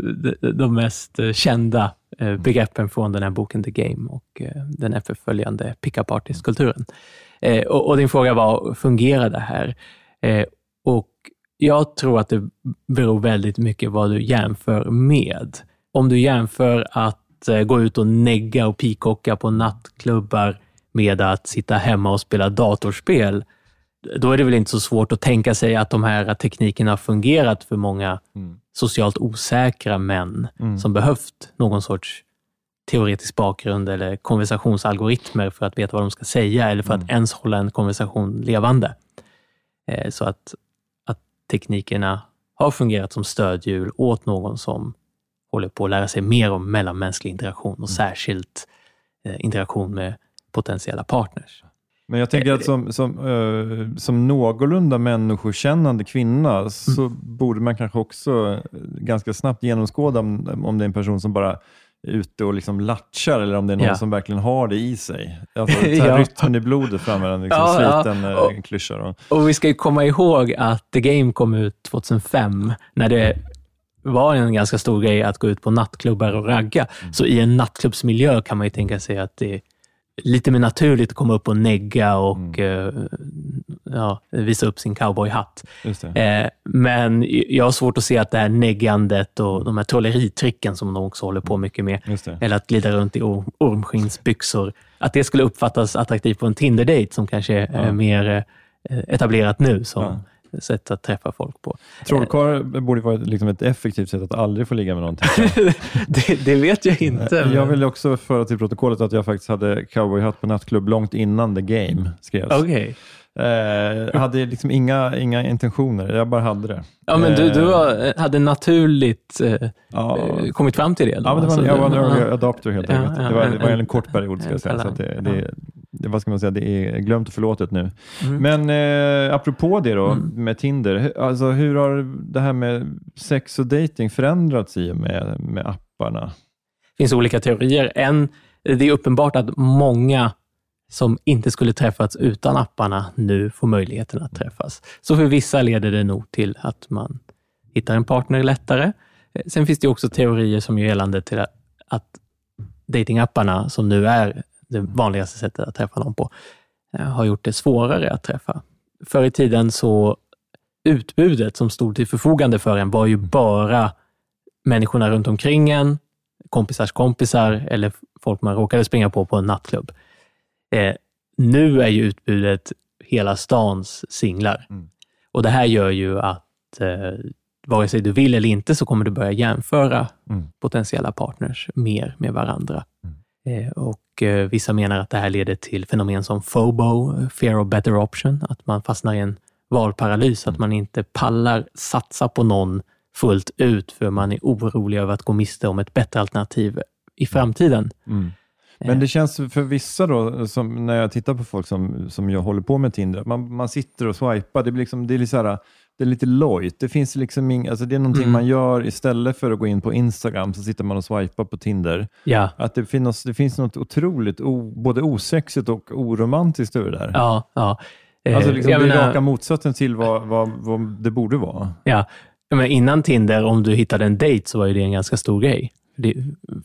de- mest eh, kända eh, begreppen från den här boken The Game och den efterföljande pickup artist-kulturen. Och, och din fråga var, fungerar det här? Och jag tror att det beror väldigt mycket vad du jämför med. Om du jämför att gå ut och negga och pikocka på nattklubbar med att sitta hemma och spela datorspel, då är det väl inte så svårt att tänka sig att de här teknikerna har fungerat för många socialt osäkra män Mm. som behövt någon sorts teoretisk bakgrund eller konversationsalgoritmer för att veta vad de ska säga eller för att ens hålla en konversation levande. Eh, Så att, att teknikerna har fungerat som stödhjul åt någon som håller på att lära sig mer om mellanmänsklig interaktion och särskilt eh, interaktion med potentiella partners. Men jag tänker att som, som, eh, som någorlunda människokännande kvinna så borde man kanske också eh, ganska snabbt genomskåda om, om det är en person som bara är ute och liksom latchar eller om det är någon Ja. som verkligen har det i sig. Alltså, Ja. rytmen i blodet framför en liksom Ja, sliten ja. Och- klyscha. Då. Och vi ska ju komma ihåg att The Game kom ut 2005, när det var en ganska stor grej att gå ut på nattklubbar och ragga. Så i en nattklubbsmiljö kan man ju tänka sig att det är lite mer naturligt att komma upp och negga och eh, ja, visa upp sin cowboyhatt. Eh, men jag har svårt att se att det här neggandet och de här trolleritricken som de också håller på mycket med, eller att glida runt i or- ormskinnsbyxor, att det skulle uppfattas attraktivt på en Tinder-date som kanske är Ja. mer eh, etablerat nu som Ja. Sätt att träffa folk på. Trollkarl borde vara liksom ett effektivt sätt att aldrig få ligga med någon. det, det vet jag inte. Jag vill också föra till protokollet att jag faktiskt hade cowboyhatt på nattklubb långt innan The Game skrevs. Okej. Eh, hade liksom inga, inga intentioner, jag bara hade det. Ja, men du, du Eh, var, hade naturligt eh, ja. eh, kommit fram till det? Då? Ja, men det var, Alltså, jag var en early ja. adopter helt Ja, enkelt. ja, det, var, en- det var en, en- kort period ska jag säga. Så det, det, vad ska man säga, det är glömt och förlåtet nu. Mm. Men eh, apropå det då, Mm. med Tinder, alltså, hur har det här med sex och dating förändrats i och med, med apparna? Det finns olika teorier. En, det är uppenbart att många som inte skulle träffats utan apparna nu får möjligheten att träffas. Så för vissa leder det nog till att man hittar en partner lättare. Eh, Sen finns det också teorier som gör gällande till att datingapparna, som nu är det vanligaste sättet att träffa någon på, eh, har gjort det svårare att träffa. Förr i tiden så utbudet som stod till förfogande för en var ju bara människorna runt omkring en, kompisars kompisar eller folk man råkade springa på på en nattklubb. Eh, nu är ju utbudet hela stans singlar. Mm. Och det här gör ju att eh, vare sig du vill eller inte så kommer du börja jämföra Mm. potentiella partners mer med varandra. Eh, och eh, Vissa menar att det här leder till fenomen som FOBO, eh, Fear of Better Option, att man fastnar i en valparalys, att man inte pallar satsa på någon fullt ut för man är orolig över att gå miste om ett bättre alternativ i framtiden. Mm. Men det känns för vissa då, när jag tittar på folk som, som jag håller på med Tinder, man, man sitter och swipar, det, blir liksom, det, är så här, det är lite lojt. Det, finns liksom ing, alltså det är någonting Mm. man gör istället för att gå in på Instagram, så sitter man och swipar på Tinder. Ja. Att det finns, det finns något otroligt, o, både osexigt och oromantiskt över det där. Ja, ja. Eh, Alltså liksom det är menar- raka motsatsen till vad, vad, vad det borde vara. Ja, men innan Tinder, om du hittade en dejt så var det en ganska stor grej. Det,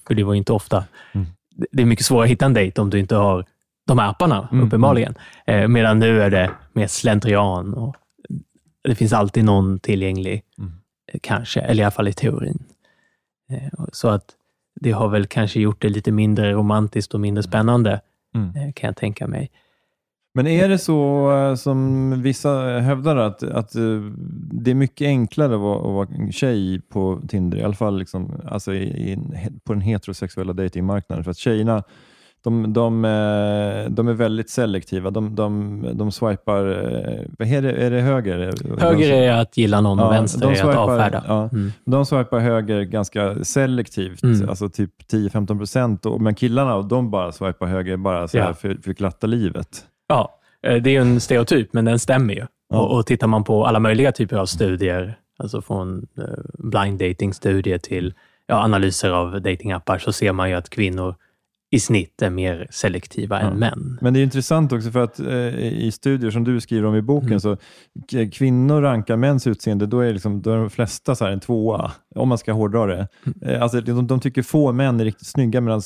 för det var ju inte ofta. Mm. Det- Det är mycket svårare att hitta en dejt om du inte har de här apparna, Mm, uppenbarligen. Eh, medan nu är det mer slentrian och det finns alltid någon tillgänglig, Mm. eh, kanske, eller i alla fall i teorin. Eh, så att det har väl kanske gjort det lite mindre romantiskt och mindre spännande, Mm. eh, kan jag tänka mig. Men är det så som vissa hävdar att, att det är mycket enklare att vara, att vara tjej på Tinder, i alla fall liksom, alltså i, i, på den heterosexuella datingmarknaden. För att tjejerna, de, de, eh, de är väldigt selektiva. De, de, de swipar, eh, vad är det, är det höger? Höger är att gilla någon och Ja, vänster de är att swipar- avfärda. Ja, Mm. De swipar höger ganska selektivt, Mm. alltså typ 10-15 procent. och- Men killarna, de bara swipar höger bara så här Ja. för, för glatta livet. Ja, eh, det är ju en stereotyp, men den stämmer ju. Ja. Och, och tittar man på alla möjliga typer av studier, alltså från eh, blind dating-studier till ja, analyser av datingappar, så ser man ju att kvinnor i snitt är mer selektiva Ja. än män. Men det är intressant också för att eh, i studier som du skriver om i boken, Mm. så kvinnor rankar mäns utseende, då är, liksom, då är de flesta så här en tvåa, om man ska hårdra det. Mm. Eh, alltså, de, de tycker få män är riktigt snygga, medan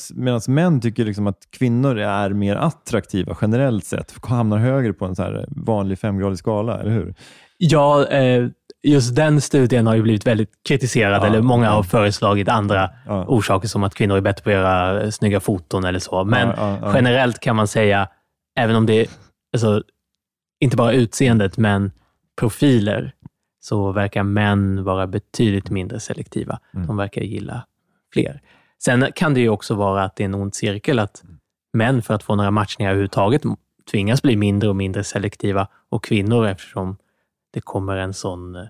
män tycker liksom att kvinnor är mer attraktiva generellt sett, hamnar högre på en så här vanlig femgradig skala, eller hur? Ja, eh, just den studien har ju blivit väldigt kritiserad, Ja, eller många har föreslagit andra Ja. orsaker, som att kvinnor är bättre på att göra snygga foton eller så. Men ja. generellt kan man säga, även om det är alltså, inte bara utseendet, men profiler, så verkar män vara betydligt mindre selektiva. Mm. De verkar gilla fler. Sen kan det ju också vara att det är en ond cirkel, att män för att få några matchningar överhuvudtaget tvingas bli mindre och mindre selektiva och kvinnor, eftersom det kommer en sån eh,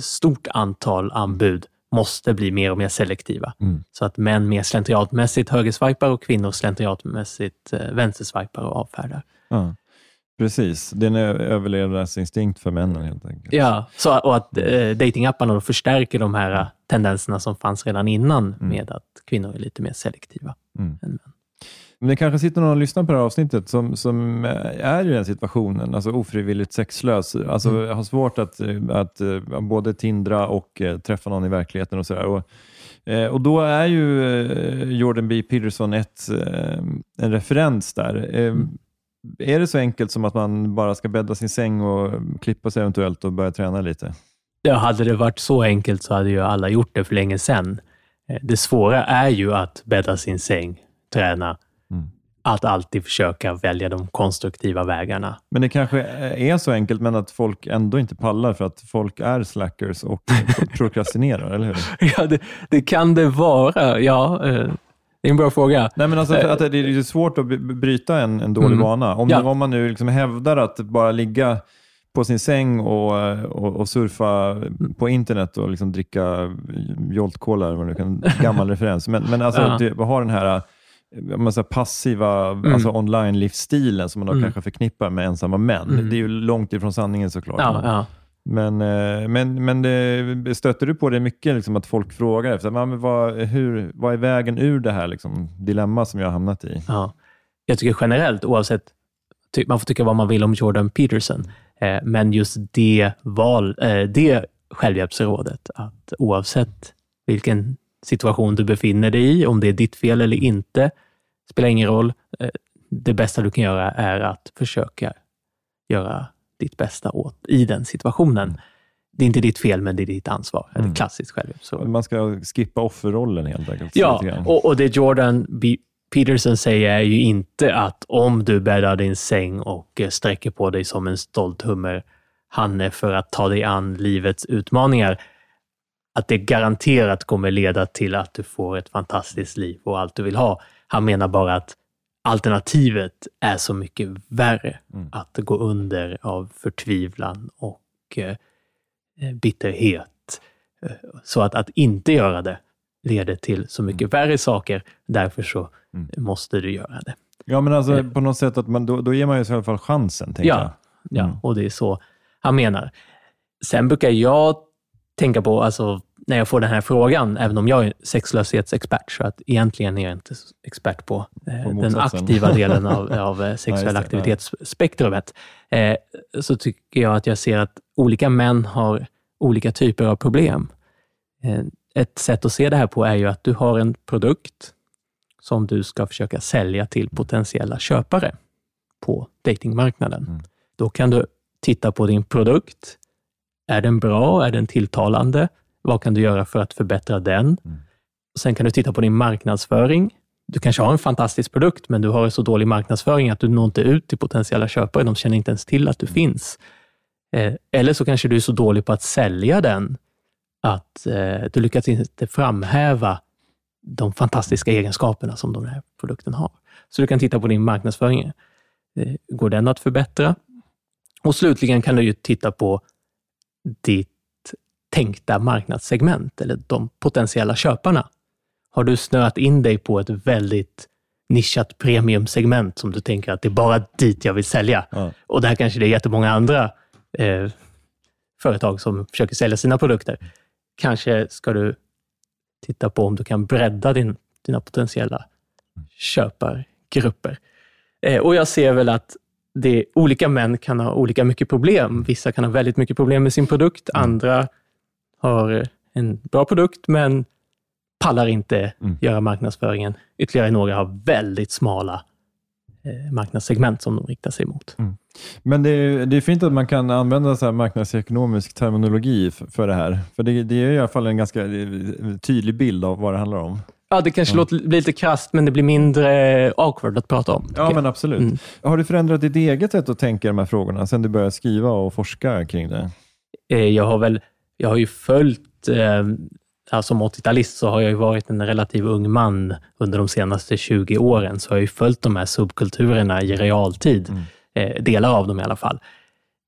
stort antal anbud, måste bli mer och mer selektiva. Mm. Så att män mer slentriatmässigt högerswipar och kvinnor slentriatmässigt eh, vänsterswipar och avfärdar. Ja. Precis, det är en överlevnadsinstinkt för männen helt enkelt. Ja, så, och att eh, datingapparna förstärker de här eh, tendenserna som fanns redan innan med att kvinnor är lite mer selektiva. Mm. än män. Men det kanske sitter någon och lyssnar på det här avsnittet som, som eh, är i den situationen, alltså ofrivilligt sexlös, alltså Mm. har svårt att, eh, att eh, både tindra och träffa någon i verkligheten och sådär. Och, och då är ju Jordan B. Peterson ett, en referens där. Mm. Är det så enkelt som att man bara ska bädda sin säng och klippa sig eventuellt och börja träna lite? Ja, hade det varit så enkelt så hade ju alla gjort det för länge sedan. Det svåra är ju att bädda sin säng, träna. Att alltid försöka välja de konstruktiva vägarna. Men det kanske är så enkelt, men att folk ändå inte pallar för att folk är slackers och prokrastinerar, eller hur? Ja, det, det kan det vara. Ja, eh, det är en bra fråga. Nej, men alltså, för att det är svårt att bryta en, en dålig Mm. vana. Om, Ja. om man nu liksom hävdar att bara ligga på sin säng och, och, och surfa på internet och liksom dricka Jolt Cola, eller vad det kan, gammal referens. Men, men alltså, Ja. det, ha den här man säger, passiva Mm. alltså online-livsstilen som man då Mm. kanske förknippar med ensamma män. Mm. Det är ju långt ifrån sanningen såklart. Ja, men, ja. men, eh, men, men det, stöter du på det mycket, liksom, att folk frågar efter "Ja, men vad, hur, vad är vägen ur det här liksom, dilemma som jag har hamnat i? Ja. Jag tycker generellt, oavsett, ty, man får tycka vad man vill om Jordan Peterson, eh, men just det, val, eh, det självhjälpsrådet, att oavsett vilken situation du befinner dig i, om det är ditt fel eller inte, spelar ingen roll. Eh, det bästa du kan göra är att försöka göra ditt bästa åt, i den situationen. Det är inte ditt fel, men det är ditt ansvar. Det är Mm. klassiskt självhjälpsråd. Man ska skippa offerrollen helt enkelt. Ja, och, och det Jordan B. Peterson säger är ju inte att om du bäddar din säng och eh, sträcker på dig som en stolt hummer, Hanne, för att ta dig an livets utmaningar, att det garanterat kommer leda till att du får ett fantastiskt liv och allt du vill ha. Han menar bara att alternativet är så mycket värre. Mm. Att gå under av förtvivlan och eh, eh, bitterhet. Eh, Så att, att inte göra det leder till så mycket värre saker. Därför så Mm. måste du göra det. Ja, men alltså Eh. på något sätt, att man, då, då ger man ju sig i alla fall chansen, tänker jag. Ja, ja Mm. och det är så han menar. Sen brukar jag tänka på, alltså, när jag får den här frågan, även om jag är sexlöshetsexpert, så att egentligen är jag inte expert på, eh, På den aktiva delen av, av eh, Ja, sexuell det, aktivitetsspektrumet, eh, så tycker jag att jag ser att olika män har olika typer av problem. Eh, ett sätt att se det här på är ju att du har en produkt som du ska försöka sälja till potentiella köpare på datingmarknaden. Mm. Då kan du titta på din produkt. Är den bra? Är den tilltalande? Vad kan du göra för att förbättra den? Mm. Sen kan du titta på din marknadsföring. Du kanske har en fantastisk produkt, men du har en så dålig marknadsföring att du når inte ut till potentiella köpare. De känner inte ens till att du finns. Eh, eller så kanske du är så dålig på att sälja den att eh, du lyckas inte framhäva de fantastiska egenskaperna som den här produkten har. Så du kan titta på din marknadsföring. Eh, Går den att förbättra? Och slutligen kan du ju titta på ditt tänkta marknadssegment eller de potentiella köparna. Har du snöat in dig på ett väldigt nischat premiumsegment som du tänker att det är bara dit jag vill sälja. Ja. Och där kanske det är jättemånga andra eh, företag som försöker sälja sina produkter. Kanske ska du titta på om du kan bredda din, dina potentiella köpargrupper. Eh, och jag ser väl att det, olika män kan ha olika mycket problem. Vissa kan ha väldigt mycket problem med sin produkt. Andra har en bra produkt, men pallar inte Mm. göra marknadsföringen. Ytterligare några har väldigt smala eh, marknadssegment som de riktar sig mot. Men det är, det är fint att man kan använda så här marknadsekonomisk terminologi för, för det här. För det, det är i alla fall en ganska eh, tydlig bild av vad det handlar om. Ja, det kanske Ja. låter, blir lite krasst, men det blir mindre awkward att prata om. Ja, men absolut. Mm. Har du förändrat ditt eget sätt att tänka i de här frågorna sen du började skriva och forska kring det? Eh, Jag har väl, jag har ju följt, eh, alltså som 80-talist så har jag ju varit en relativt ung man under de senaste 20 åren, så jag har ju följt de här subkulturerna i realtid. Mm. Eh, delar av dem i alla fall.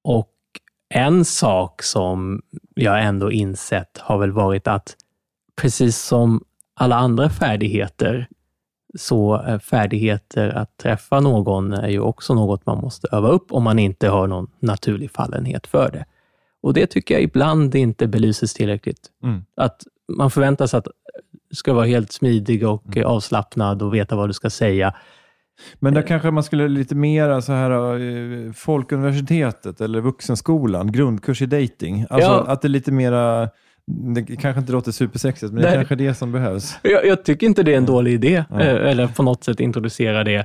Och en sak som jag ändå insett har väl varit att precis som alla andra färdigheter, så är färdigheter att träffa någon är ju också något man måste öva upp om man inte har någon naturlig fallenhet för det. Och det tycker jag ibland inte belyses tillräckligt. Mm. Att man förväntar sig att ska vara helt smidig och eh, avslappnad och veta vad du ska säga. Men där kanske man skulle lite mer så här, eh, Folkuniversitetet eller Vuxenskolan, grundkurs i dating. Alltså Ja. att det är lite mera, det kanske inte låter supersexigt, men det är kanske det som behövs. Jag, jag tycker inte det är en dålig idé, Ja. eh, eller på något sätt introducera det eh,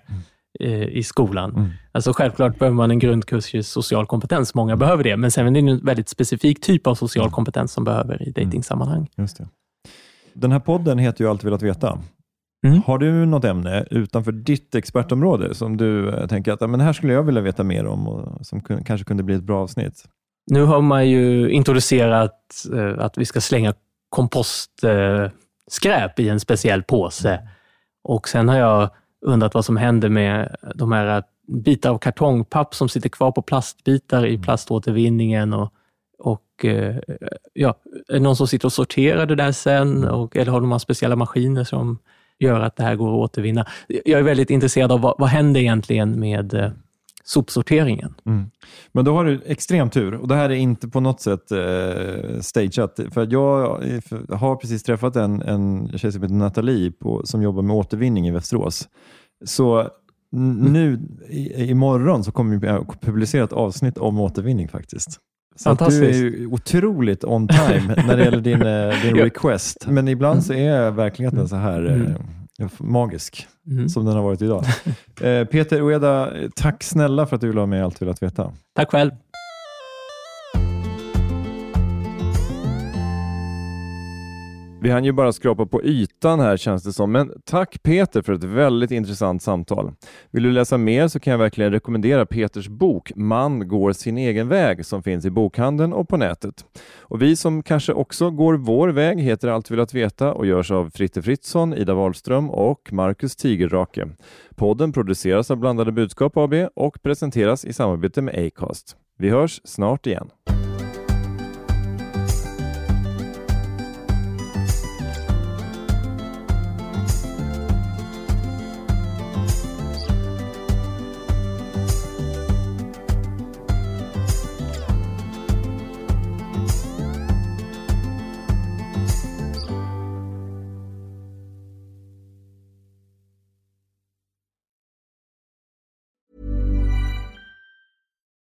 i skolan. Mm. Alltså självklart behöver man en grundkurs i social kompetens, många behöver det, men sen är det en väldigt specifik typ av social kompetens som behöver i dejtingsammanhang. Just det. Den här podden heter ju Allt velat veta. Mm. Har du något ämne utanför ditt expertområde som du eh, tänker att "Ja, men här skulle jag vilja veta mer om och som kanske kunde bli ett bra avsnitt? Nu har man ju introducerat eh, att vi ska slänga kompostskräp i en speciell påse. Och sen har jag undrat vad som händer med de här bitar av kartongpapp som sitter kvar på plastbitar i plaståtervinningen. Och, och eh, ja, är det någon som sitter och sorterar det där sen? Och, eller har de några speciella maskiner som gör att det här går att återvinna. Jag är väldigt intresserad av vad, vad händer egentligen med eh, sopsorteringen. Mm. Men då har du extrem tur och det här är inte på något sätt eh, stageat. För jag har precis träffat en, en tjej som heter Nathalie på, som jobbar med återvinning i Västerås. Så nu i, imorgon så kommer vi publicera ett avsnitt om återvinning faktiskt. Så du är ju otroligt on time när det gäller din, eh, din request. Men ibland så är verkligheten så här mm. Magisk mm. som den har varit idag. Eh, Peter Ueda, tack snälla för att du vill ha med Allt velat veta. Tack själv. Vi hann ju bara skrapa på ytan här känns det som, men tack Peter för ett väldigt intressant samtal. Vill du läsa mer så kan jag verkligen rekommendera Peters bok Man går sin egen väg som finns i bokhandeln och på nätet. Och vi som kanske också går vår väg heter Allt vill att veta och görs av Fritte Fritzson, Ida Wahlström och Marcus Tigerrake. Podden produceras av Blandade budskap AB och presenteras i samarbete med Acast. Vi hörs snart igen.